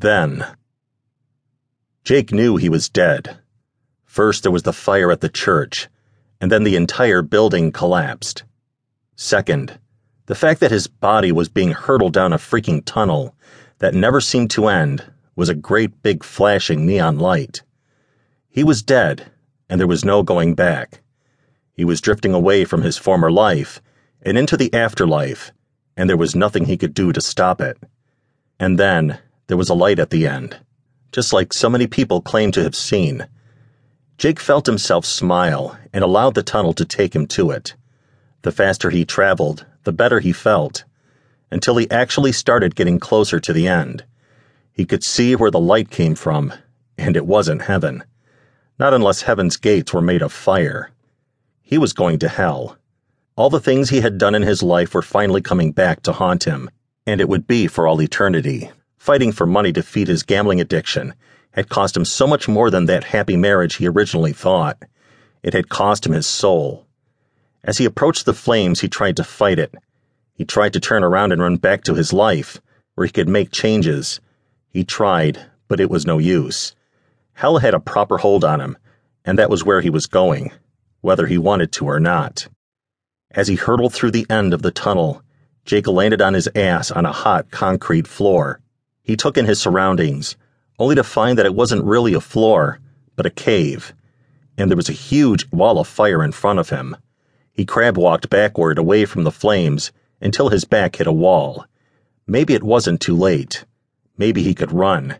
Then. Jake knew he was dead. First, there was the fire at the church, and then the entire building collapsed. Second, the fact that his body was being hurtled down a freaking tunnel that never seemed to end was a great big flashing neon light. He was dead, and there was no going back. He was drifting away from his former life and into the afterlife, and there was nothing he could do to stop it. And then there was a light at the end, just like so many people claim to have seen. Jake felt himself smile and allowed the tunnel to take him to it. The faster he traveled, the better he felt, until he actually started getting closer to the end. He could see where the light came from, and it wasn't heaven. Not unless heaven's gates were made of fire. He was going to hell. All the things he had done in his life were finally coming back to haunt him, and it would be for all eternity. Fighting for money to feed his gambling addiction had cost him so much more than that happy marriage he originally thought. It had cost him his soul. As he approached the flames, he tried to fight it. He tried to turn around and run back to his life, where he could make changes. He tried, but it was no use. Hell had a proper hold on him, and that was where he was going, whether he wanted to or not. As he hurtled through the end of the tunnel, Jake landed on his ass on a hot concrete floor. He took in his surroundings, only to find that it wasn't really a floor, but a cave, and there was a huge wall of fire in front of him. He crab walked backward away from the flames until his back hit a wall. Maybe it wasn't too late. Maybe he could run.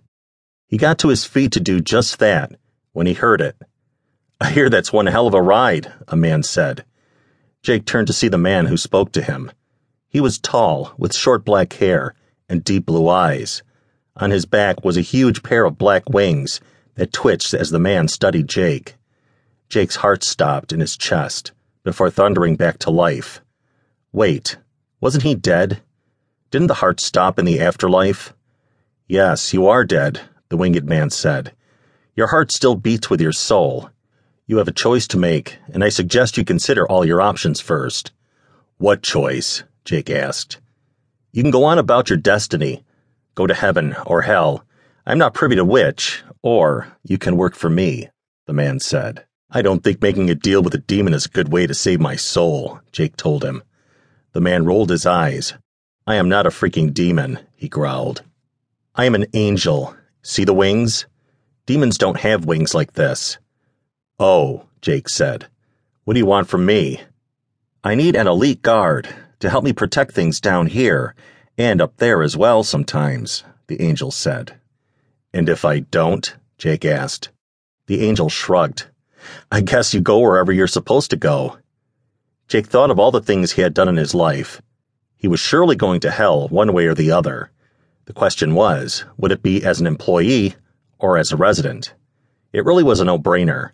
He got to his feet to do just that when he heard it. I hear that's one hell of a ride, a man said. Jake turned to see the man who spoke to him. He was tall, with short black hair and deep blue eyes. On his back was a huge pair of black wings that twitched as the man studied Jake. Jake's heart stopped in his chest before thundering back to life. Wait, wasn't he dead? Didn't the heart stop in the afterlife? Yes, you are dead, the winged man said. Your heart still beats with your soul. You have a choice to make, and I suggest you consider all your options first. What choice? Jake asked. You can go on about your destiny, go to heaven or hell. I'm not privy to which, or you can work for me, the man said. I don't think making a deal with a demon is a good way to save my soul, Jake told him. The man rolled his eyes. I am not a freaking demon, he growled. I am an angel. See the wings? Demons don't have wings like this. Oh, Jake said. What do you want from me? I need an elite guard to help me protect things down here and up there as well sometimes, the angel said. And if I don't? Jake asked. The angel shrugged. I guess you go wherever you're supposed to go. Jake thought of all the things he had done in his life. He was surely going to hell one way or the other. The question was, would it be as an employee or as a resident? It really was a no brainer.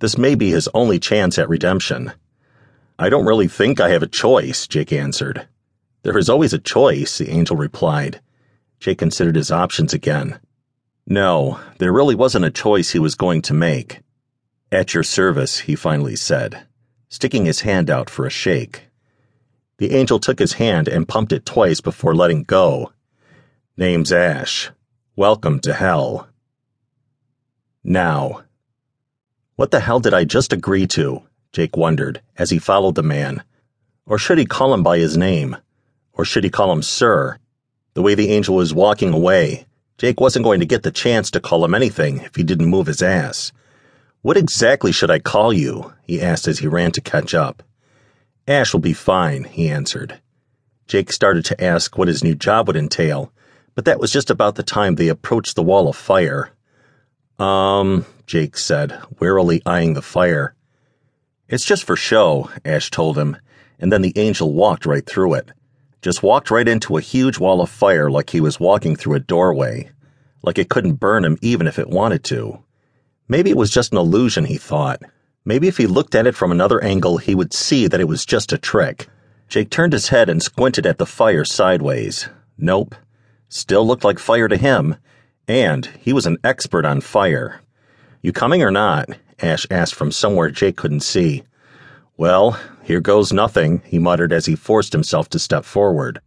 This may be his only chance at redemption. I don't really think I have a choice, Jake answered. There is always a choice, the angel replied. Jake considered his options again. No, there really wasn't a choice he was going to make. At your service, he finally said, sticking his hand out for a shake. The angel took his hand and pumped it twice before letting go. Name's Ash. Welcome to hell. Now. What the hell did I just agree to? Jake wondered as he followed the man. Or should he call him by his name? Or should he call him Sir? The way the angel was walking away, Jake wasn't going to get the chance to call him anything if he didn't move his ass. What exactly should I call you? he asked as he ran to catch up. Ash will be fine, he answered. Jake started to ask what his new job would entail, but that was just about the time they approached the wall of fire. Um, Jake said, warily eyeing the fire. It's just for show, Ash told him, and then the angel walked right through it. Just walked right into a huge wall of fire like he was walking through a doorway. Like it couldn't burn him even if it wanted to. Maybe it was just an illusion, he thought. Maybe if he looked at it from another angle, he would see that it was just a trick. Jake turned his head and squinted at the fire sideways. Nope. Still looked like fire to him, and he was an expert on fire. You coming or not? Ash asked from somewhere Jake couldn't see. Well, here goes nothing, he muttered as he forced himself to step forward.